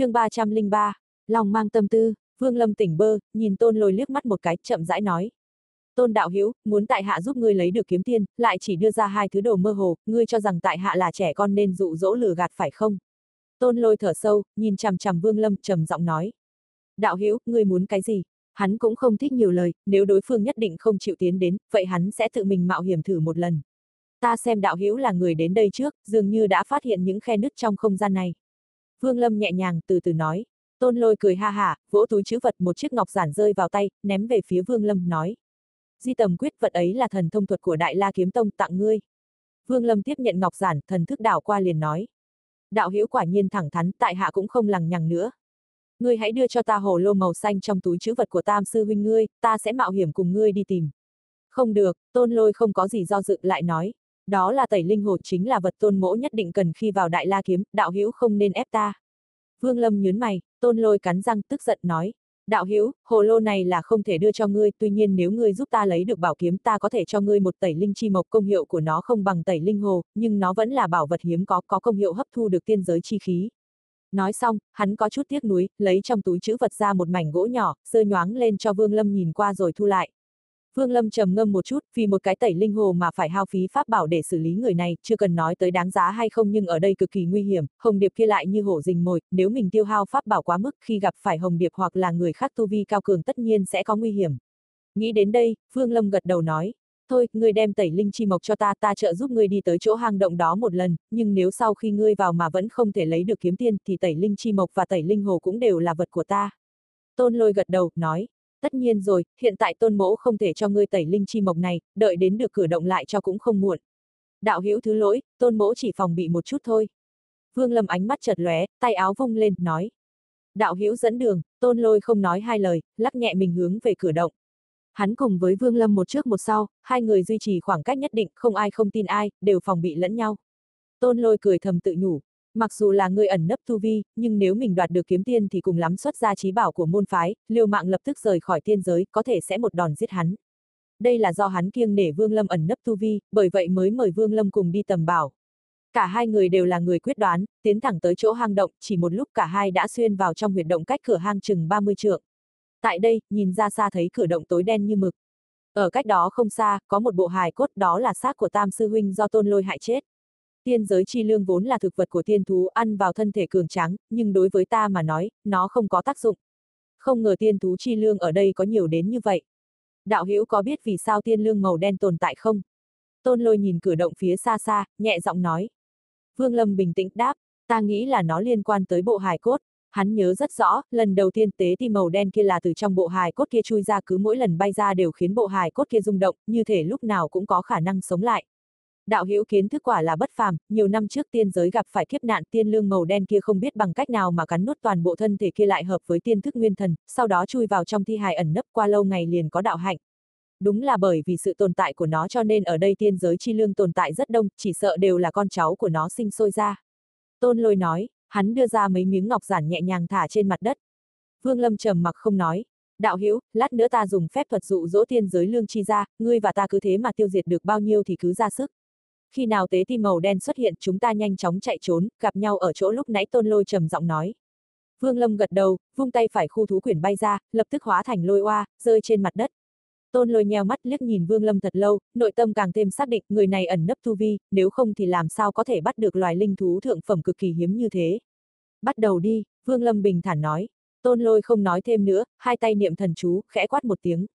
chương 303, lòng mang tâm tư, Vương Lâm tỉnh bơ, nhìn Tôn Lôi liếc mắt một cái, chậm rãi nói. Tôn đạo hữu muốn tại hạ giúp ngươi lấy được kiếm tiên, lại chỉ đưa ra hai thứ đồ mơ hồ, ngươi cho rằng tại hạ là trẻ con nên dụ dỗ lừa gạt phải không? Tôn lôi thở sâu, nhìn chằm chằm Vương Lâm trầm giọng nói. Đạo hữu ngươi muốn cái gì? Hắn cũng không thích nhiều lời, nếu đối phương nhất định không chịu tiến đến, vậy hắn sẽ tự mình mạo hiểm thử một lần. Ta xem đạo hữu là người đến đây trước, dường như đã phát hiện những khe nứt trong không gian này. Vương Lâm nhẹ nhàng từ từ nói. Tôn lôi cười ha hả, vỗ túi chữ vật một chiếc ngọc giản rơi vào tay, ném về phía Vương Lâm, nói. Di tầm quyết vật ấy là thần thông thuật của Đại La Kiếm Tông tặng ngươi. Vương Lâm tiếp nhận ngọc giản, thần thức đảo qua liền nói. Đạo hữu quả nhiên thẳng thắn, tại hạ cũng không lằng nhằng nữa. Ngươi hãy đưa cho ta hồ lô màu xanh trong túi chữ vật của tam sư huynh ngươi, ta sẽ mạo hiểm cùng ngươi đi tìm. Không được, tôn lôi không có gì do dự lại nói. Đó là tẩy linh hồ chính là vật tôn mỗ nhất định cần khi vào đại la kiếm, đạo hữu không nên ép ta. Vương Lâm nhớn mày, tôn lôi cắn răng tức giận nói. Đạo hữu, hồ lô này là không thể đưa cho ngươi, tuy nhiên nếu ngươi giúp ta lấy được bảo kiếm ta có thể cho ngươi một tẩy linh chi mộc công hiệu của nó không bằng tẩy linh hồ, nhưng nó vẫn là bảo vật hiếm có, có công hiệu hấp thu được tiên giới chi khí. Nói xong, hắn có chút tiếc nuối, lấy trong túi chữ vật ra một mảnh gỗ nhỏ, sơ nhoáng lên cho Vương Lâm nhìn qua rồi thu lại. Vương Lâm trầm ngâm một chút, vì một cái tẩy linh hồ mà phải hao phí pháp bảo để xử lý người này, chưa cần nói tới đáng giá hay không nhưng ở đây cực kỳ nguy hiểm, Hồng Điệp kia lại như hổ rình mồi, nếu mình tiêu hao pháp bảo quá mức khi gặp phải Hồng Điệp hoặc là người khác tu vi cao cường tất nhiên sẽ có nguy hiểm. Nghĩ đến đây, Vương Lâm gật đầu nói, thôi, ngươi đem tẩy linh chi mộc cho ta, ta trợ giúp ngươi đi tới chỗ hang động đó một lần, nhưng nếu sau khi ngươi vào mà vẫn không thể lấy được kiếm tiên thì tẩy linh chi mộc và tẩy linh hồ cũng đều là vật của ta. Tôn lôi gật đầu, nói, Tất nhiên rồi, hiện tại tôn mẫu không thể cho ngươi tẩy linh chi mộc này, đợi đến được cử động lại cho cũng không muộn. Đạo hữu thứ lỗi, tôn mẫu chỉ phòng bị một chút thôi. Vương Lâm ánh mắt chợt lóe, tay áo vung lên, nói. Đạo hữu dẫn đường, tôn lôi không nói hai lời, lắc nhẹ mình hướng về cửa động. Hắn cùng với Vương Lâm một trước một sau, hai người duy trì khoảng cách nhất định, không ai không tin ai, đều phòng bị lẫn nhau. Tôn lôi cười thầm tự nhủ, Mặc dù là người ẩn nấp tu vi, nhưng nếu mình đoạt được kiếm tiên thì cùng lắm xuất ra trí bảo của môn phái, liều mạng lập tức rời khỏi tiên giới, có thể sẽ một đòn giết hắn. Đây là do hắn kiêng nể Vương Lâm ẩn nấp tu vi, bởi vậy mới mời Vương Lâm cùng đi tầm bảo. Cả hai người đều là người quyết đoán, tiến thẳng tới chỗ hang động, chỉ một lúc cả hai đã xuyên vào trong huyệt động cách cửa hang chừng 30 trượng. Tại đây, nhìn ra xa thấy cửa động tối đen như mực. Ở cách đó không xa, có một bộ hài cốt đó là xác của Tam Sư Huynh do tôn lôi hại chết. Tiên giới chi lương vốn là thực vật của tiên thú ăn vào thân thể cường tráng, nhưng đối với ta mà nói, nó không có tác dụng. Không ngờ tiên thú chi lương ở đây có nhiều đến như vậy. Đạo hữu có biết vì sao tiên lương màu đen tồn tại không? Tôn lôi nhìn cử động phía xa xa, nhẹ giọng nói. Vương Lâm bình tĩnh đáp, ta nghĩ là nó liên quan tới bộ hài cốt. Hắn nhớ rất rõ, lần đầu tiên tế thì màu đen kia là từ trong bộ hài cốt kia chui ra cứ mỗi lần bay ra đều khiến bộ hài cốt kia rung động, như thể lúc nào cũng có khả năng sống lại. Đạo hữu kiến thức quả là bất phàm, nhiều năm trước tiên giới gặp phải kiếp nạn tiên lương màu đen kia không biết bằng cách nào mà cắn nuốt toàn bộ thân thể kia lại hợp với tiên thức nguyên thần, sau đó chui vào trong thi hài ẩn nấp qua lâu ngày liền có đạo hạnh. Đúng là bởi vì sự tồn tại của nó cho nên ở đây tiên giới chi lương tồn tại rất đông, chỉ sợ đều là con cháu của nó sinh sôi ra. Tôn lôi nói, hắn đưa ra mấy miếng ngọc giản nhẹ nhàng thả trên mặt đất. Vương Lâm trầm mặc không nói, đạo hữu, lát nữa ta dùng phép thuật dụ dỗ tiên giới lương chi ra, ngươi và ta cứ thế mà tiêu diệt được bao nhiêu thì cứ ra sức. Khi nào tế ti màu đen xuất hiện chúng ta nhanh chóng chạy trốn, gặp nhau ở chỗ lúc nãy tôn lôi trầm giọng nói. Vương Lâm gật đầu, vung tay phải khu thú quyển bay ra, lập tức hóa thành lôi oa, rơi trên mặt đất. Tôn lôi nheo mắt liếc nhìn Vương Lâm thật lâu, nội tâm càng thêm xác định người này ẩn nấp tu vi, nếu không thì làm sao có thể bắt được loài linh thú thượng phẩm cực kỳ hiếm như thế. Bắt đầu đi, Vương Lâm bình thản nói. Tôn lôi không nói thêm nữa, hai tay niệm thần chú, khẽ quát một tiếng.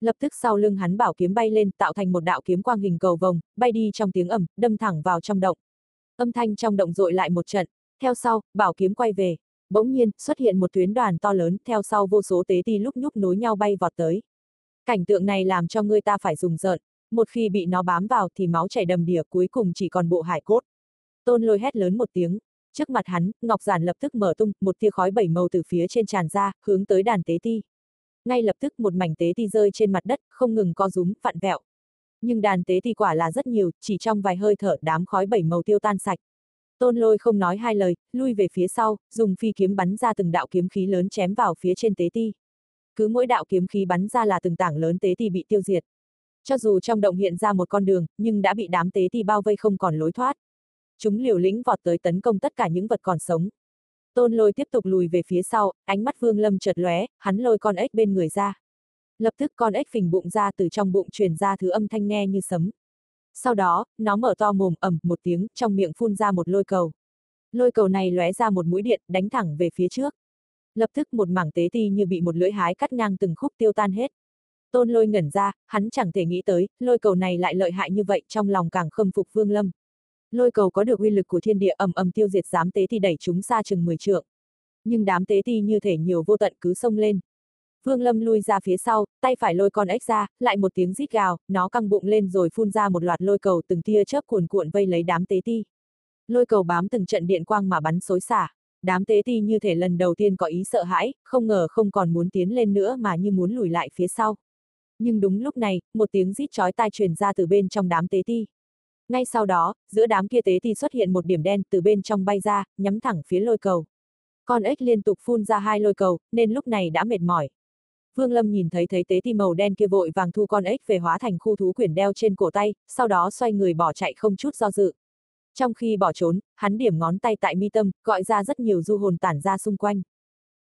Lập tức sau lưng hắn bảo kiếm bay lên tạo thành một đạo kiếm quang hình cầu vồng, bay đi trong tiếng ầm, đâm thẳng vào trong động. Âm thanh trong động dội lại một trận, theo sau, bảo kiếm quay về. Bỗng nhiên, xuất hiện một tuyến đoàn to lớn, theo sau vô số tế ti lúc nhúc nối nhau bay vọt tới. Cảnh tượng này làm cho người ta phải dùng rợn, một khi bị nó bám vào thì máu chảy đầm đìa cuối cùng chỉ còn bộ hải cốt. Tôn lôi hét lớn một tiếng, trước mặt hắn, ngọc giản lập tức mở tung, một tia khói bảy màu từ phía trên tràn ra, hướng tới đàn tế ti ngay lập tức một mảnh tế ti rơi trên mặt đất, không ngừng co rúm, vặn vẹo. Nhưng đàn tế ti quả là rất nhiều, chỉ trong vài hơi thở đám khói bảy màu tiêu tan sạch. Tôn lôi không nói hai lời, lui về phía sau, dùng phi kiếm bắn ra từng đạo kiếm khí lớn chém vào phía trên tế ti. Cứ mỗi đạo kiếm khí bắn ra là từng tảng lớn tế ti bị tiêu diệt. Cho dù trong động hiện ra một con đường, nhưng đã bị đám tế ti bao vây không còn lối thoát. Chúng liều lĩnh vọt tới tấn công tất cả những vật còn sống. Tôn lôi tiếp tục lùi về phía sau, ánh mắt Vương Lâm chợt lóe, hắn lôi con ếch bên người ra. Lập tức con ếch phình bụng ra từ trong bụng truyền ra thứ âm thanh nghe như sấm. Sau đó, nó mở to mồm ẩm một tiếng, trong miệng phun ra một lôi cầu. Lôi cầu này lóe ra một mũi điện, đánh thẳng về phía trước. Lập tức một mảng tế ti như bị một lưỡi hái cắt ngang từng khúc tiêu tan hết. Tôn lôi ngẩn ra, hắn chẳng thể nghĩ tới, lôi cầu này lại lợi hại như vậy, trong lòng càng khâm phục Vương Lâm. Lôi cầu có được uy lực của thiên địa ầm ầm tiêu diệt dám tế ti đẩy chúng xa chừng 10 trượng. Nhưng đám tế ti như thể nhiều vô tận cứ xông lên. Vương Lâm lui ra phía sau, tay phải lôi con ếch ra, lại một tiếng rít gào, nó căng bụng lên rồi phun ra một loạt lôi cầu từng tia chớp cuồn cuộn vây lấy đám tế ti. Lôi cầu bám từng trận điện quang mà bắn xối xả. Đám tế ti như thể lần đầu tiên có ý sợ hãi, không ngờ không còn muốn tiến lên nữa mà như muốn lùi lại phía sau. Nhưng đúng lúc này, một tiếng rít chói tai truyền ra từ bên trong đám tế ti. Ngay sau đó, giữa đám kia tế ti xuất hiện một điểm đen từ bên trong bay ra, nhắm thẳng phía lôi cầu. Con ếch liên tục phun ra hai lôi cầu, nên lúc này đã mệt mỏi. Vương Lâm nhìn thấy thấy tế ti màu đen kia vội vàng thu con ếch về hóa thành khu thú quyển đeo trên cổ tay, sau đó xoay người bỏ chạy không chút do dự. Trong khi bỏ trốn, hắn điểm ngón tay tại mi tâm, gọi ra rất nhiều du hồn tản ra xung quanh.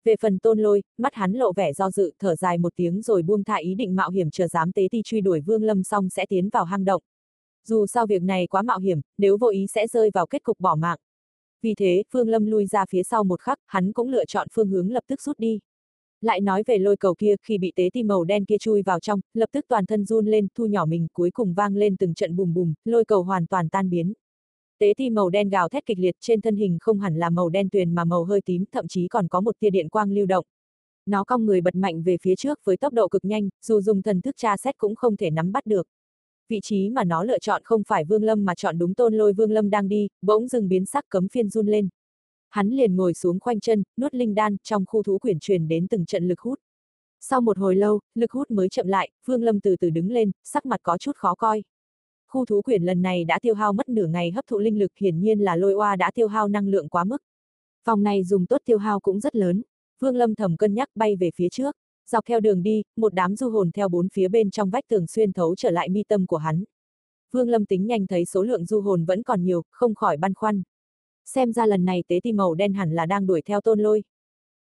Về phần tôn lôi, mắt hắn lộ vẻ do dự, thở dài một tiếng rồi buông thả ý định mạo hiểm chờ dám tế ti truy đuổi Vương Lâm xong sẽ tiến vào hang động. Dù sao việc này quá mạo hiểm, nếu vô ý sẽ rơi vào kết cục bỏ mạng. Vì thế, Phương Lâm lui ra phía sau một khắc, hắn cũng lựa chọn phương hướng lập tức rút đi. Lại nói về lôi cầu kia, khi bị tế tim màu đen kia chui vào trong, lập tức toàn thân run lên, thu nhỏ mình, cuối cùng vang lên từng trận bùm bùm, lôi cầu hoàn toàn tan biến. Tế ti màu đen gào thét kịch liệt trên thân hình không hẳn là màu đen tuyền mà màu hơi tím, thậm chí còn có một tia điện quang lưu động. Nó cong người bật mạnh về phía trước với tốc độ cực nhanh, dù dùng thần thức tra xét cũng không thể nắm bắt được. Vị trí mà nó lựa chọn không phải Vương Lâm mà chọn đúng tôn lôi Vương Lâm đang đi, bỗng dừng biến sắc cấm phiên run lên. Hắn liền ngồi xuống khoanh chân, nuốt linh đan, trong khu thú quyển truyền đến từng trận lực hút. Sau một hồi lâu, lực hút mới chậm lại, Vương Lâm từ từ đứng lên, sắc mặt có chút khó coi. Khu thú quyển lần này đã tiêu hao mất nửa ngày hấp thụ linh lực hiển nhiên là lôi oa đã tiêu hao năng lượng quá mức. vòng này dùng tốt tiêu hao cũng rất lớn. Vương Lâm thầm cân nhắc bay về phía trước. Dọc theo đường đi, một đám du hồn theo bốn phía bên trong vách tường xuyên thấu trở lại mi tâm của hắn. Vương Lâm tính nhanh thấy số lượng du hồn vẫn còn nhiều, không khỏi băn khoăn. Xem ra lần này tế ti màu đen hẳn là đang đuổi theo tôn lôi.